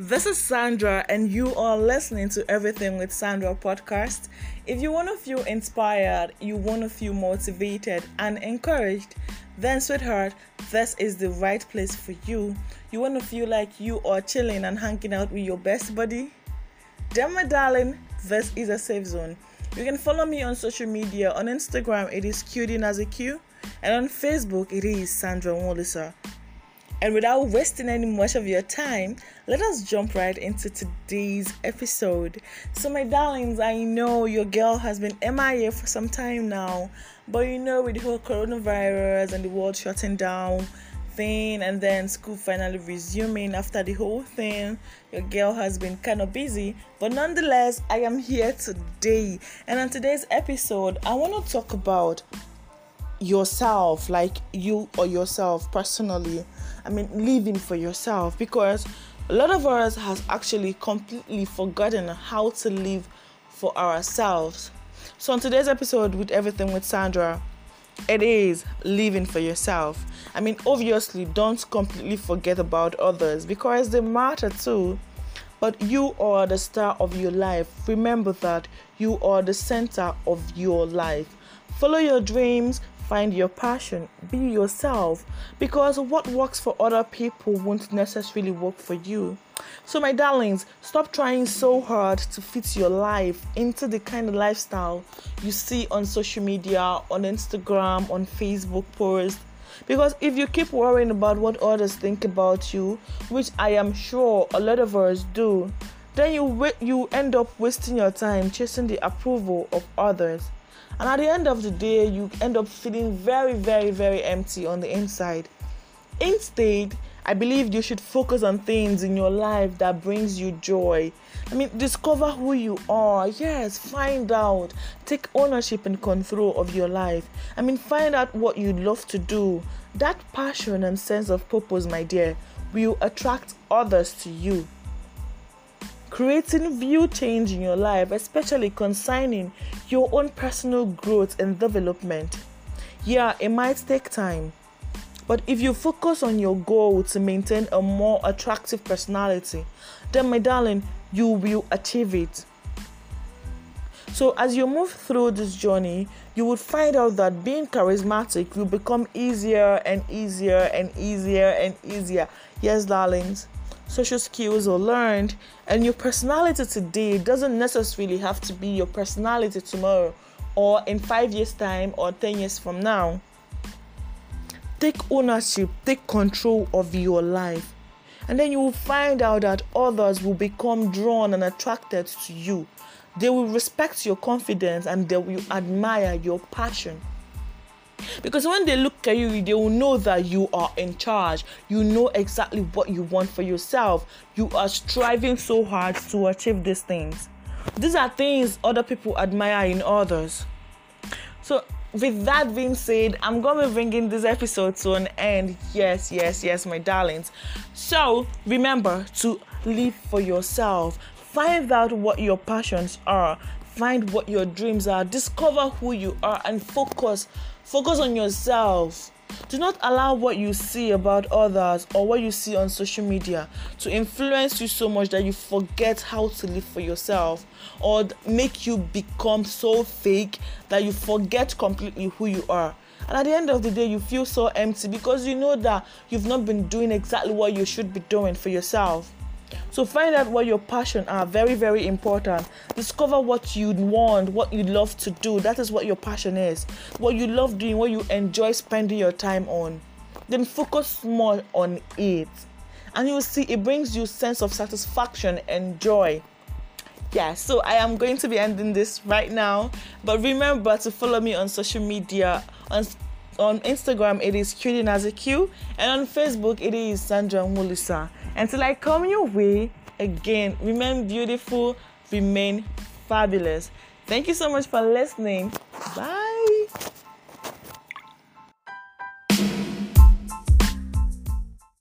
This is Sandra, and you are listening to Everything with Sandra podcast. If you want to feel inspired, you want to feel motivated and encouraged, then, sweetheart, this is the right place for you. You want to feel like you are chilling and hanging out with your best buddy? Then, my darling, this is a safe zone. You can follow me on social media. On Instagram, it is Cutie Naziq, and on Facebook, it is Sandra Wolisa. And without wasting any much of your time, let us jump right into today's episode. So, my darlings, I know your girl has been MIA for some time now, but you know, with the whole coronavirus and the world shutting down thing, and then school finally resuming after the whole thing, your girl has been kind of busy. But nonetheless, I am here today, and on today's episode, I want to talk about yourself, like you or yourself personally I mean, living for yourself because a lot of us has actually completely forgotten how to live for ourselves. So on today's episode with everything with Sandra, it is living for yourself. I mean, obviously, don't completely forget about others because they matter too. But you are the star of your life. Remember that you are the center of your life. Follow your dreams, Find your passion, be yourself, because what works for other people won't necessarily work for you. So, my darlings, stop trying so hard to fit your life into the kind of lifestyle you see on social media, on Instagram, on Facebook posts. Because if you keep worrying about what others think about you, which I am sure a lot of us do, then you you end up wasting your time chasing the approval of others and at the end of the day, you end up feeling very, very, very empty on the inside. Instead, I believe you should focus on things in your life that brings you joy. I mean, discover who you are. Yes, find out. Take ownership and control of your life. I mean, find out what you love to do. That passion and sense of purpose, my dear, will attract others to you creating view change in your life, especially concerning your own personal growth and development. Yeah, it might take time, but if you focus on your goal to maintain a more attractive personality, then, my darling, you will achieve it. So, as you move through this journey, you would find out that being charismatic will become easier and easier and easier and easier. Yes, darlings social skills are learned, and your personality today doesn't necessarily have to be your personality tomorrow or in five years' time or 10 years from now. Take ownership, take control of your life, and then you will find out that others will become drawn and attracted to you. They will respect your confidence and they will admire your passion. Because when they look at you, they will know that you are in charge. You know exactly what you want for yourself. You are striving so hard to achieve these things. These are things other people admire in others. So, with that being said, I'm going to be bringing this episode to an end. Yes, yes, yes, my darlings. So, remember to live for yourself. Find out what your passions are. Find what your dreams are. Discover who you are and focus Focus on yourself. Do not allow what you see about others or what you see on social media to influence you so much that you forget how to live for yourself or make you become so fake that you forget completely who you are. And at the end of the day, you feel so empty because you know that you've not been doing exactly what you should be doing for yourself. So find out what your passion are. Very, very important. Discover what you want, what you love to do. That is what your passion is. What you love doing, what you enjoy spending your time on. Then focus more on it. And you will see it brings you sense of satisfaction and joy. Yeah, so I am going to be ending this right now. But remember to follow me on social media on on Instagram it is Cutie Naziq and on Facebook it is Sandra Mulisa. Until I come your way again, remain beautiful, remain fabulous. Thank you so much for listening. Bye.